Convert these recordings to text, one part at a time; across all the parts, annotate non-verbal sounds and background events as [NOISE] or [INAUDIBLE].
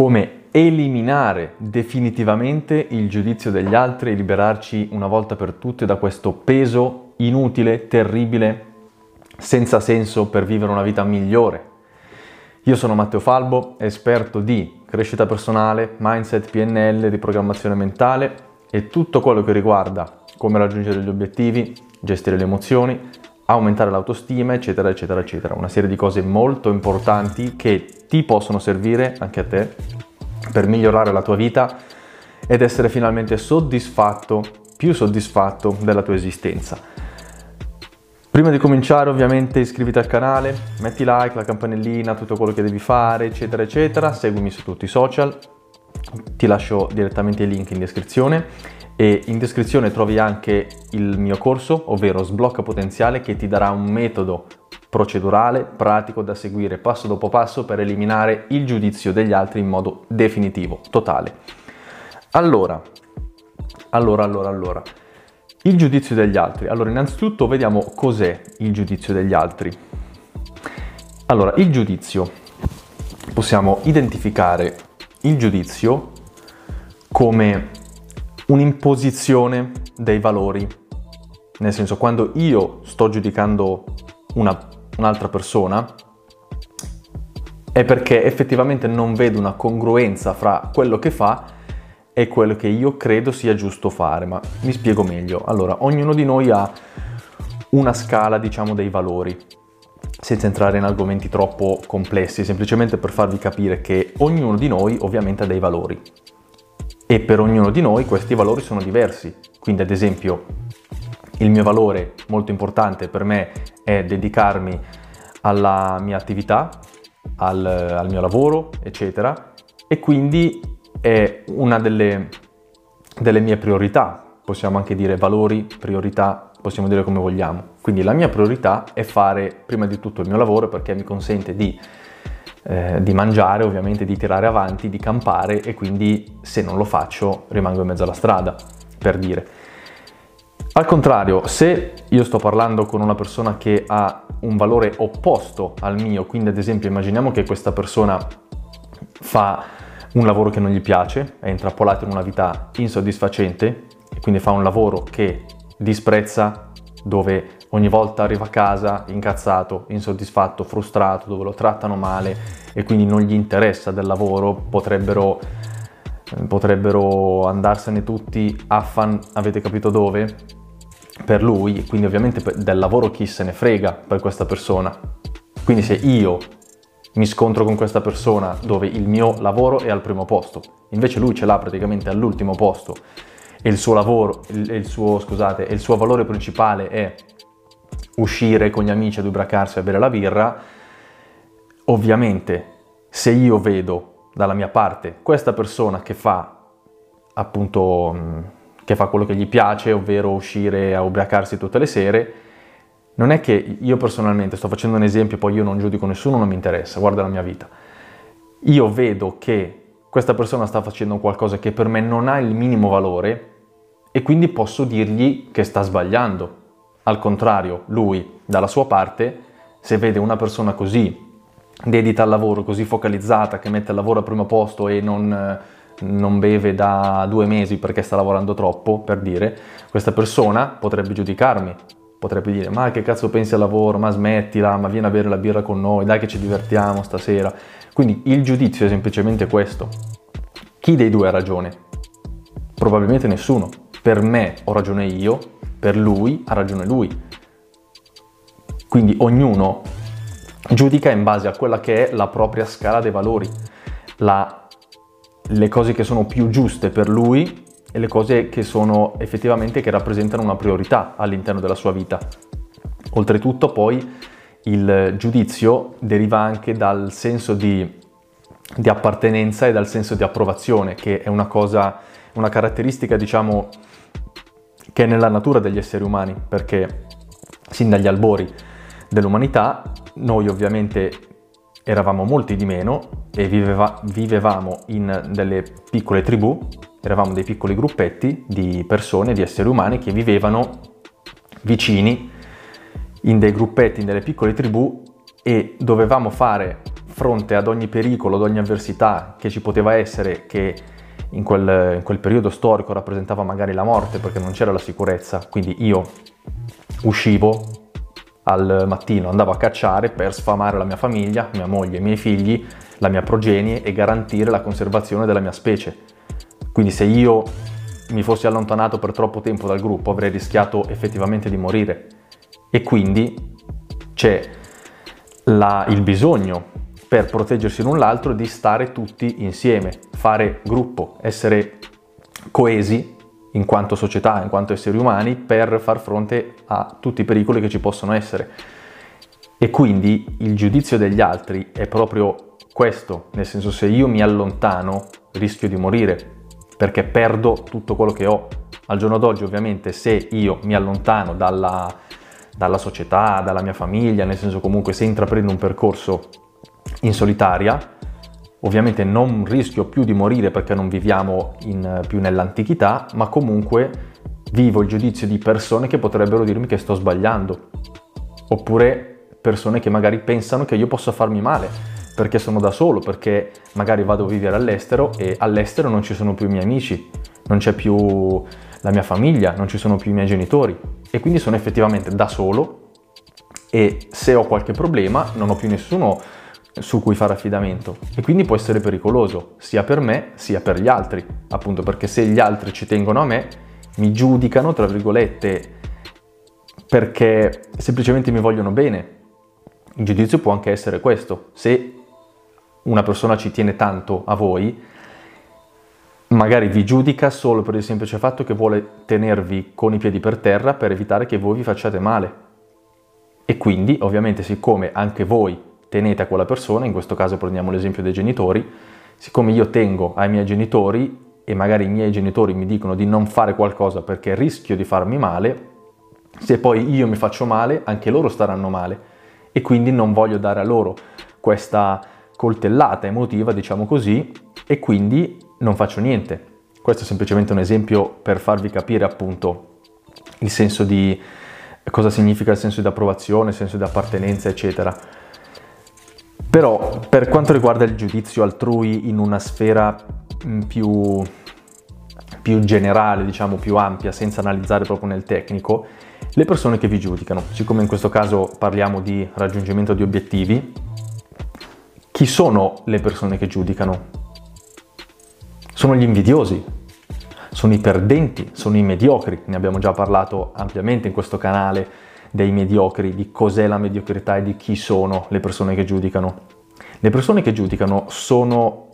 come eliminare definitivamente il giudizio degli altri e liberarci una volta per tutte da questo peso inutile, terribile, senza senso per vivere una vita migliore. Io sono Matteo Falbo, esperto di crescita personale, mindset, PNL, di programmazione mentale e tutto quello che riguarda come raggiungere gli obiettivi, gestire le emozioni, aumentare l'autostima, eccetera, eccetera, eccetera. Una serie di cose molto importanti che ti possono servire anche a te per migliorare la tua vita ed essere finalmente soddisfatto, più soddisfatto della tua esistenza. Prima di cominciare ovviamente iscriviti al canale, metti like, la campanellina, tutto quello che devi fare, eccetera, eccetera, seguimi su tutti i social, ti lascio direttamente i link in descrizione e in descrizione trovi anche il mio corso, ovvero Sblocca Potenziale, che ti darà un metodo procedurale, pratico da seguire passo dopo passo per eliminare il giudizio degli altri in modo definitivo, totale. Allora, allora, allora, allora. Il giudizio degli altri. Allora, innanzitutto vediamo cos'è il giudizio degli altri. Allora, il giudizio. Possiamo identificare il giudizio come un'imposizione dei valori. Nel senso, quando io sto giudicando una un'altra persona è perché effettivamente non vedo una congruenza fra quello che fa e quello che io credo sia giusto fare, ma mi spiego meglio. Allora, ognuno di noi ha una scala, diciamo, dei valori, senza entrare in argomenti troppo complessi, semplicemente per farvi capire che ognuno di noi ovviamente ha dei valori e per ognuno di noi questi valori sono diversi. Quindi, ad esempio, il mio valore molto importante per me è dedicarmi alla mia attività, al, al mio lavoro, eccetera, e quindi è una delle, delle mie priorità, possiamo anche dire valori, priorità, possiamo dire come vogliamo. Quindi la mia priorità è fare prima di tutto il mio lavoro perché mi consente di, eh, di, mangiare, ovviamente di tirare avanti, di campare e quindi se non lo faccio rimango in mezzo alla strada, per dire. Al contrario, se io sto parlando con una persona che ha un valore opposto al mio, quindi ad esempio immaginiamo che questa persona fa un lavoro che non gli piace, è intrappolato in una vita insoddisfacente e quindi fa un lavoro che disprezza, dove ogni volta arriva a casa incazzato, insoddisfatto, frustrato, dove lo trattano male e quindi non gli interessa del lavoro, potrebbero, potrebbero andarsene tutti a fan, avete capito dove? per lui, quindi ovviamente del lavoro chi se ne frega per questa persona. Quindi se io mi scontro con questa persona dove il mio lavoro è al primo posto, invece lui ce l'ha praticamente all'ultimo posto e il suo lavoro, il, il suo, scusate, il suo valore principale è uscire con gli amici ad ubriacarsi e bere la birra, ovviamente se io vedo dalla mia parte questa persona che fa appunto che fa quello che gli piace, ovvero uscire a ubriacarsi tutte le sere, non è che io personalmente, sto facendo un esempio, poi io non giudico nessuno, non mi interessa, guarda la mia vita. Io vedo che questa persona sta facendo qualcosa che per me non ha il minimo valore e quindi posso dirgli che sta sbagliando. Al contrario, lui, dalla sua parte, se vede una persona così dedita al lavoro, così focalizzata, che mette il lavoro al primo posto e non non beve da due mesi perché sta lavorando troppo, per dire, questa persona potrebbe giudicarmi, potrebbe dire ma che cazzo pensi al lavoro, ma smettila, ma vieni a bere la birra con noi, dai che ci divertiamo stasera. Quindi il giudizio è semplicemente questo. Chi dei due ha ragione? Probabilmente nessuno. Per me ho ragione io, per lui ha ragione lui. Quindi ognuno giudica in base a quella che è la propria scala dei valori, la le cose che sono più giuste per lui e le cose che sono effettivamente che rappresentano una priorità all'interno della sua vita. Oltretutto poi il giudizio deriva anche dal senso di, di appartenenza e dal senso di approvazione, che è una cosa, una caratteristica diciamo che è nella natura degli esseri umani, perché sin dagli albori dell'umanità noi ovviamente eravamo molti di meno e viveva, vivevamo in delle piccole tribù, eravamo dei piccoli gruppetti di persone, di esseri umani che vivevano vicini in dei gruppetti, in delle piccole tribù e dovevamo fare fronte ad ogni pericolo, ad ogni avversità che ci poteva essere, che in quel, in quel periodo storico rappresentava magari la morte perché non c'era la sicurezza, quindi io uscivo al mattino, andavo a cacciare per sfamare la mia famiglia, mia moglie, i miei figli, la mia progenie e garantire la conservazione della mia specie. Quindi se io mi fossi allontanato per troppo tempo dal gruppo avrei rischiato effettivamente di morire. E quindi c'è la, il bisogno per proteggersi l'un l'altro di stare tutti insieme, fare gruppo, essere coesi in quanto società, in quanto esseri umani, per far fronte a tutti i pericoli che ci possono essere. E quindi il giudizio degli altri è proprio questo, nel senso se io mi allontano rischio di morire, perché perdo tutto quello che ho. Al giorno d'oggi ovviamente se io mi allontano dalla, dalla società, dalla mia famiglia, nel senso comunque se intraprendo un percorso in solitaria, ovviamente non rischio più di morire perché non viviamo in, più nell'antichità, ma comunque vivo il giudizio di persone che potrebbero dirmi che sto sbagliando, oppure persone che magari pensano che io possa farmi male perché sono da solo, perché magari vado a vivere all'estero e all'estero non ci sono più i miei amici, non c'è più la mia famiglia, non ci sono più i miei genitori e quindi sono effettivamente da solo e se ho qualche problema non ho più nessuno su cui fare affidamento e quindi può essere pericoloso sia per me sia per gli altri, appunto perché se gli altri ci tengono a me, mi giudicano, tra virgolette, perché semplicemente mi vogliono bene. Il giudizio può anche essere questo, se una persona ci tiene tanto a voi, magari vi giudica solo per il semplice fatto che vuole tenervi con i piedi per terra per evitare che voi vi facciate male. E quindi, ovviamente, siccome anche voi tenete a quella persona, in questo caso prendiamo l'esempio dei genitori, siccome io tengo ai miei genitori e magari i miei genitori mi dicono di non fare qualcosa perché rischio di farmi male, se poi io mi faccio male, anche loro staranno male e quindi non voglio dare a loro questa coltellata emotiva, diciamo così, e quindi non faccio niente. Questo è semplicemente un esempio per farvi capire appunto il senso di cosa significa il senso di approvazione, il senso di appartenenza, eccetera. Però per quanto riguarda il giudizio altrui in una sfera mm, più, più generale, diciamo più ampia, senza analizzare proprio nel tecnico, le persone che vi giudicano, siccome in questo caso parliamo di raggiungimento di obiettivi, chi sono le persone che giudicano? Sono gli invidiosi, sono i perdenti, sono i mediocri, ne abbiamo già parlato ampiamente in questo canale dei mediocri, di cos'è la mediocrità e di chi sono le persone che giudicano. Le persone che giudicano sono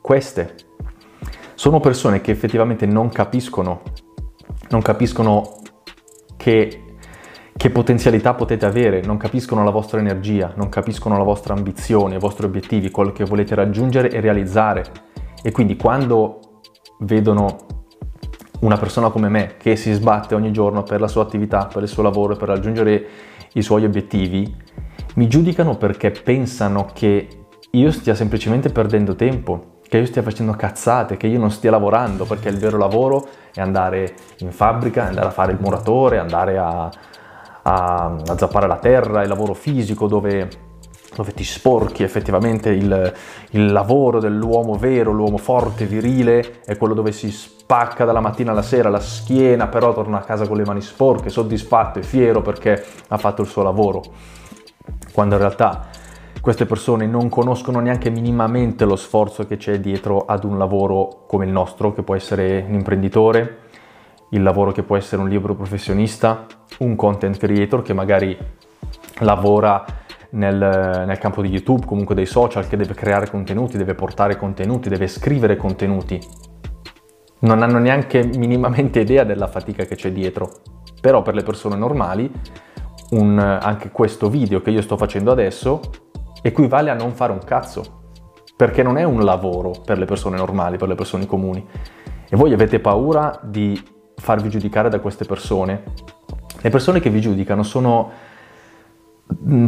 queste. Sono persone che effettivamente non capiscono, non capiscono che, che potenzialità potete avere, non capiscono la vostra energia, non capiscono la vostra ambizione, i vostri obiettivi, quello che volete raggiungere e realizzare. E quindi quando vedono una persona come me che si sbatte ogni giorno per la sua attività, per il suo lavoro, per raggiungere i suoi obiettivi, mi giudicano perché pensano che io stia semplicemente perdendo tempo, che io stia facendo cazzate, che io non stia lavorando, perché il vero lavoro è andare in fabbrica, andare a fare il muratore, andare a, a, a zappare la terra, il lavoro fisico dove dove ti sporchi effettivamente il, il, lavoro dell'uomo vero, l'uomo forte, virile, è quello dove si spacca dalla mattina alla sera la schiena, però torna a casa con le mani sporche, soddisfatto e fiero perché ha fatto il suo lavoro. Quando in realtà queste persone non conoscono neanche minimamente lo sforzo che c'è dietro ad un lavoro come il nostro, che può essere un imprenditore, il lavoro che può essere un libero professionista, un content creator che magari lavora nel, nel, campo di YouTube, comunque dei social, che deve creare contenuti, deve portare contenuti, deve scrivere contenuti. Non hanno neanche minimamente [LAUGHS] idea della fatica che c'è dietro. Però per le persone normali, un, anche questo video che io sto facendo adesso equivale a non fare un cazzo. Perché non è un lavoro per le persone normali, per le persone comuni. E voi avete paura di farvi giudicare da queste persone. Le persone che vi giudicano sono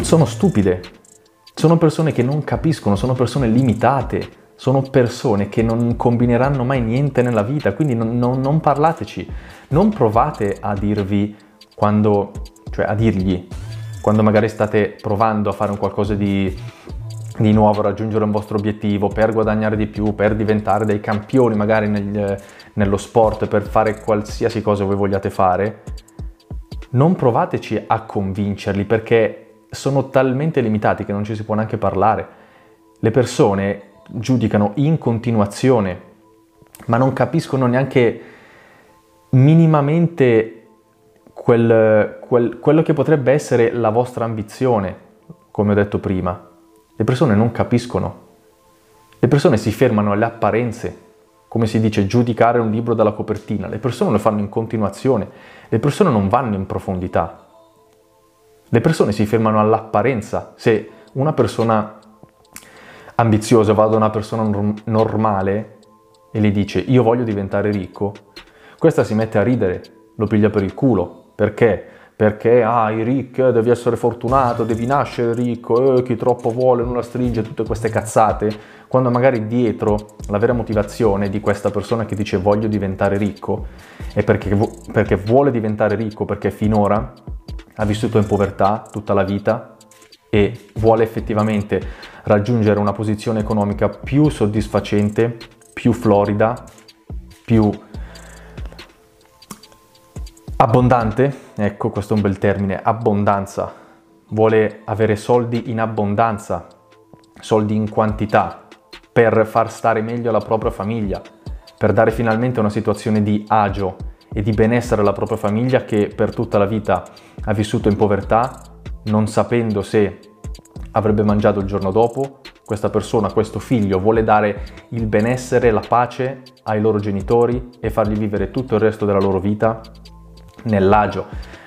sono stupide, sono persone che non capiscono, sono persone limitate, sono persone che non combineranno mai niente nella vita, quindi non, non, non parlateci, non provate a dirvi quando, cioè a dirgli, quando magari state provando a fare un qualcosa di, di nuovo raggiungere un vostro obiettivo, per guadagnare di più, per diventare dei campioni magari nel, nello sport, per fare qualsiasi cosa voi vogliate fare, non provateci a convincerli perché sono talmente limitati che non ci si può neanche parlare. Le persone giudicano in continuazione, ma non capiscono neanche minimamente quel, quel, quello che potrebbe essere la vostra ambizione, come ho detto prima. Le persone non capiscono. Le persone si fermano alle apparenze, come si dice giudicare un libro dalla copertina. Le persone lo fanno in continuazione, le persone non vanno in profondità. Le persone si fermano all'apparenza. Se una persona ambiziosa va da una persona normale e gli dice io voglio diventare ricco, questa si mette a ridere, lo piglia per il culo, perché? Perché, ah, i ricchi, devi essere fortunato, devi nascere ricco, eh, chi troppo vuole non la stringe, tutte queste cazzate, quando magari dietro la vera motivazione di questa persona che dice voglio diventare ricco è perché, perché vuole diventare ricco, perché finora ha vissuto in povertà tutta la vita e vuole effettivamente raggiungere una posizione economica più soddisfacente, più florida, più Abbondante, ecco questo è un bel termine, abbondanza. Vuole avere soldi in abbondanza, soldi in quantità, per far stare meglio la propria famiglia, per dare finalmente una situazione di agio e di benessere alla propria famiglia che per tutta la vita ha vissuto in povertà, non sapendo se avrebbe mangiato il giorno dopo. Questa persona, questo figlio, vuole dare il benessere, la pace ai loro genitori e fargli vivere tutto il resto della loro vita nell'agio,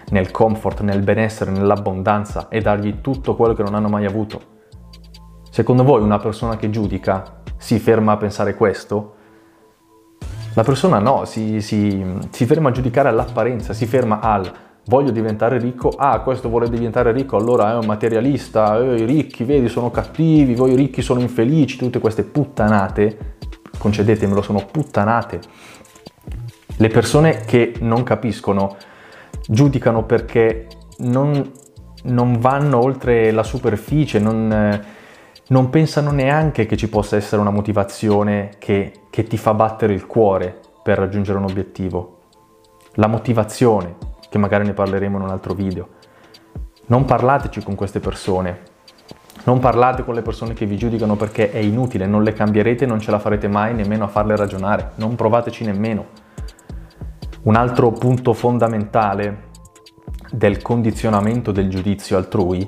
nel comfort, nel benessere, nell'abbondanza e dargli tutto quello che non hanno mai avuto. Secondo voi una persona che giudica si ferma a pensare questo? La persona no, si, si, si ferma a giudicare all'apparenza, si ferma al voglio diventare ricco, ah questo vuole diventare ricco, allora è un materialista, eh, i ricchi, vedi, sono cattivi, voi ricchi sono infelici, tutte queste puttanate, concedetemelo, sono puttanate. Le persone che non capiscono giudicano perché non, non vanno oltre la superficie, non, non, pensano neanche che ci possa essere una motivazione che, che ti fa battere il cuore per raggiungere un obiettivo. La motivazione, che magari ne parleremo in un altro video. Non parlateci con queste persone, non parlate con le persone che vi giudicano perché è inutile, non le cambierete, non ce la farete mai nemmeno a farle ragionare, non provateci nemmeno. Un altro punto fondamentale del condizionamento del giudizio altrui,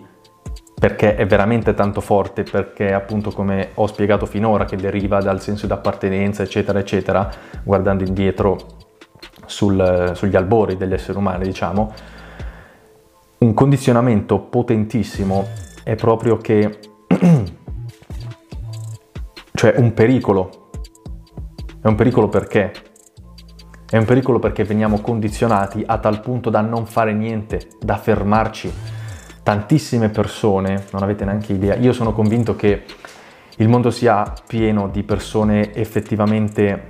perché è veramente tanto forte, perché appunto come ho spiegato finora, che deriva dal senso di appartenenza, eccetera, eccetera, guardando indietro sul, sugli albori degli esseri umani, diciamo, un condizionamento potentissimo è proprio che, [CLEARS THROAT] cioè un pericolo, è un pericolo perché? È un pericolo perché veniamo condizionati a tal punto da non fare niente, da fermarci. Tantissime persone, non avete neanche idea, io sono convinto che il mondo sia pieno di persone effettivamente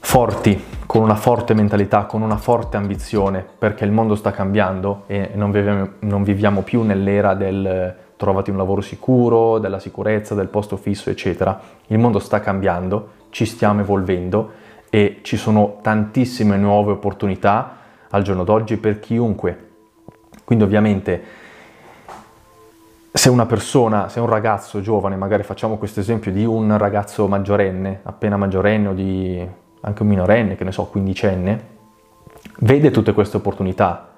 forti, con una forte mentalità, con una forte ambizione, perché il mondo sta cambiando e non viviamo, non viviamo più nell'era del trovati un lavoro sicuro, della sicurezza, del posto fisso, eccetera. Il mondo sta cambiando, ci stiamo evolvendo e ci sono tantissime nuove opportunità al giorno d'oggi per chiunque. Quindi ovviamente se una persona, se un ragazzo giovane, magari facciamo questo esempio di un ragazzo maggiorenne, appena maggiorenne o di anche un minorenne, che ne so, quindicenne, vede tutte queste opportunità,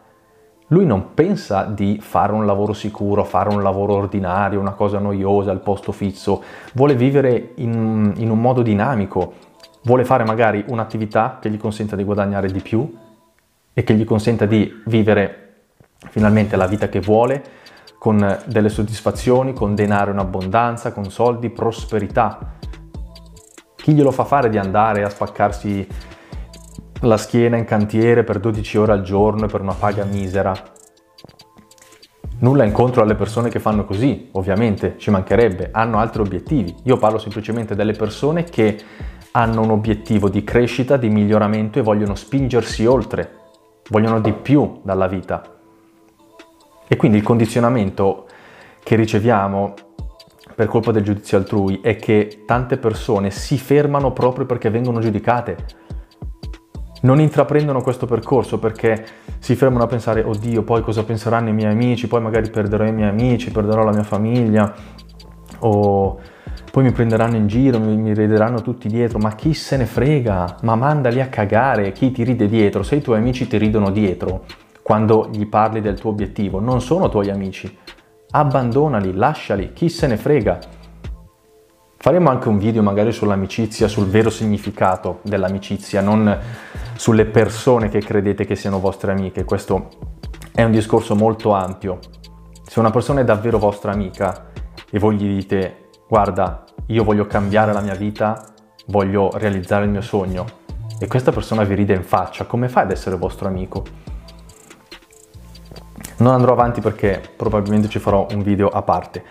lui non pensa di fare un lavoro sicuro, fare un lavoro ordinario, una cosa noiosa, al posto fisso, vuole vivere in, in un modo dinamico, vuole fare magari un'attività che gli consenta di guadagnare di più e che gli consenta di vivere finalmente la vita che vuole, con delle soddisfazioni, con denaro in abbondanza, con soldi, prosperità. Chi glielo fa fare di andare a spaccarsi la schiena in cantiere per 12 ore al giorno e per una paga misera? Nulla incontro alle persone che fanno così, ovviamente, ci mancherebbe, hanno altri obiettivi. Io parlo semplicemente delle persone che hanno un obiettivo di crescita, di miglioramento e vogliono spingersi oltre, vogliono di più dalla vita. E quindi il condizionamento che riceviamo per colpa del giudizio altrui è che tante persone si fermano proprio perché vengono giudicate. Non intraprendono questo percorso perché si fermano a pensare, oddio, poi cosa penseranno i miei amici, poi magari perderò i miei amici, perderò la mia famiglia, o poi mi prenderanno in giro, mi, mi rideranno tutti dietro, ma chi se ne frega? Ma mandali a cagare, chi ti ride dietro? Se i tuoi amici ti ridono dietro quando gli parli del tuo obiettivo, non sono tuoi amici. Abbandonali, lasciali, chi se ne frega. Faremo anche un video magari sull'amicizia, sul vero significato dell'amicizia, non sulle persone che credete che siano vostre amiche. Questo è un discorso molto ampio. Se una persona è davvero vostra amica e voi gli dite guarda, io voglio cambiare la mia vita, voglio realizzare il mio sogno e questa persona vi ride in faccia, come fai ad essere vostro amico? Non andrò avanti perché probabilmente ci farò un video a parte.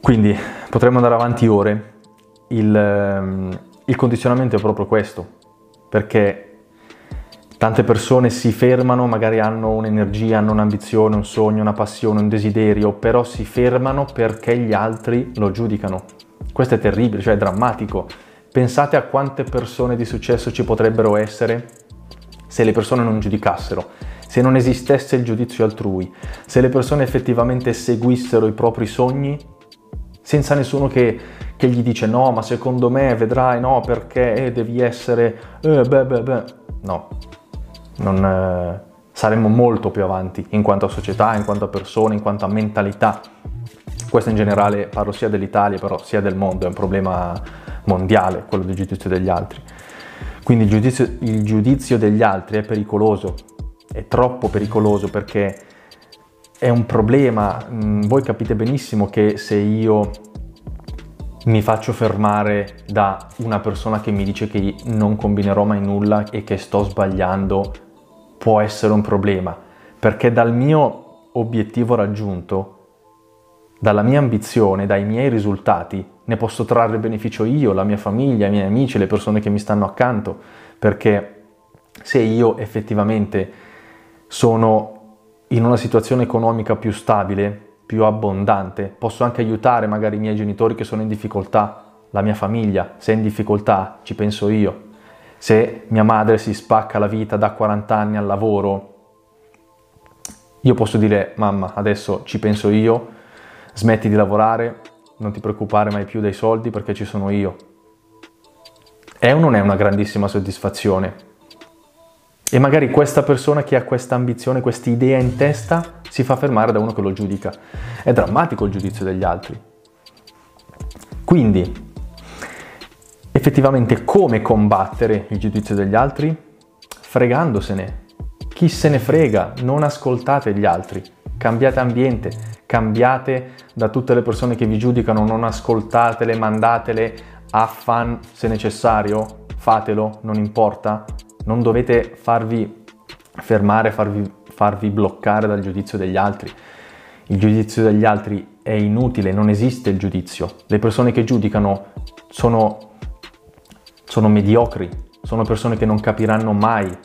Quindi potremmo andare avanti ore. Il, ehm, il condizionamento è proprio questo, perché Tante persone si fermano, magari hanno un'energia, hanno un'ambizione, un sogno, una passione, un desiderio, però si fermano perché gli altri lo giudicano. Questo è terribile, cioè è drammatico. Pensate a quante persone di successo ci potrebbero essere se le persone non giudicassero, se non esistesse il giudizio altrui, se le persone effettivamente seguissero i propri sogni senza nessuno che, che gli dice no, ma secondo me vedrai no, perché eh, devi essere... Eh, beh, beh, beh. No, non, eh, saremmo molto più avanti in quanto a società, in quanto a persone, in quanto a mentalità. Questo in generale parlo sia dell'Italia, però sia del mondo, è un problema mondiale quello del giudizio degli altri. Quindi il giudizio, il giudizio degli altri è pericoloso, è troppo pericoloso perché è un problema. Mm, voi capite benissimo che se io mi faccio fermare da una persona che mi dice che non combinerò mai nulla e che sto sbagliando può essere un problema, perché dal mio obiettivo raggiunto, dalla mia ambizione, dai miei risultati, ne posso trarre beneficio io, la mia famiglia, i miei amici, le persone che mi stanno accanto, perché se io effettivamente sono in una situazione economica più stabile, più abbondante, posso anche aiutare magari i miei genitori che sono in difficoltà, la mia famiglia, se è in difficoltà ci penso io, se mia madre si spacca la vita da 40 anni al lavoro, io posso dire mamma adesso ci penso io, smetti di lavorare, non ti preoccupare mai più dei soldi perché ci sono io. È o non è una grandissima soddisfazione? E magari questa persona che ha questa ambizione, questa idea in testa, si fa fermare da uno che lo giudica. È drammatico il giudizio degli altri. Quindi, effettivamente come combattere il giudizio degli altri? Fregandosene. Chi se ne frega? Non ascoltate gli altri. Cambiate ambiente, cambiate da tutte le persone che vi giudicano, non ascoltatele, mandatele a fan se necessario, fatelo, non importa. Non dovete farvi fermare, farvi, farvi bloccare dal giudizio degli altri. Il giudizio degli altri è inutile, non esiste il giudizio. Le persone che giudicano sono sono mediocri, sono persone che non capiranno mai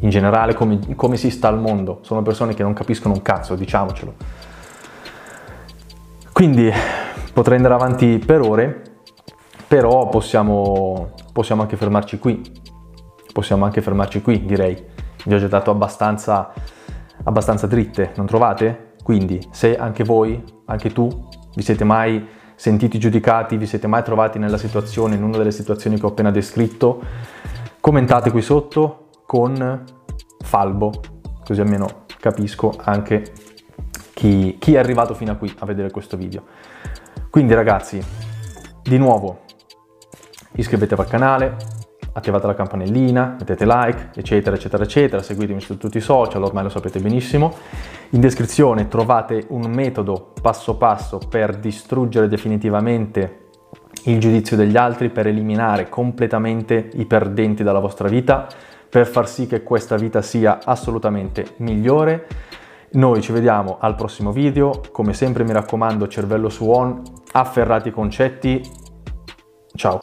in generale come, come, si sta al mondo, sono persone che non capiscono un cazzo, diciamocelo. Quindi potrei andare avanti per ore, però possiamo, possiamo anche fermarci qui, possiamo anche fermarci qui direi, vi ho già dato abbastanza, abbastanza dritte, non trovate? Quindi se anche voi, anche tu, vi siete mai sentiti giudicati, vi siete mai trovati nella situazione, in una delle situazioni che ho appena descritto, commentate qui sotto con falbo, così almeno capisco anche chi, chi è arrivato fino a qui a vedere questo video. Quindi ragazzi, di nuovo, iscrivetevi al canale, attivate la campanellina, mettete like, eccetera, eccetera, eccetera, seguitemi su tutti i social, ormai lo sapete benissimo. In descrizione trovate un metodo passo passo per distruggere definitivamente il giudizio degli altri, per eliminare completamente i perdenti dalla vostra vita, per far sì che questa vita sia assolutamente migliore. Noi ci vediamo al prossimo video, come sempre mi raccomando cervello su on, afferrati i concetti, ciao!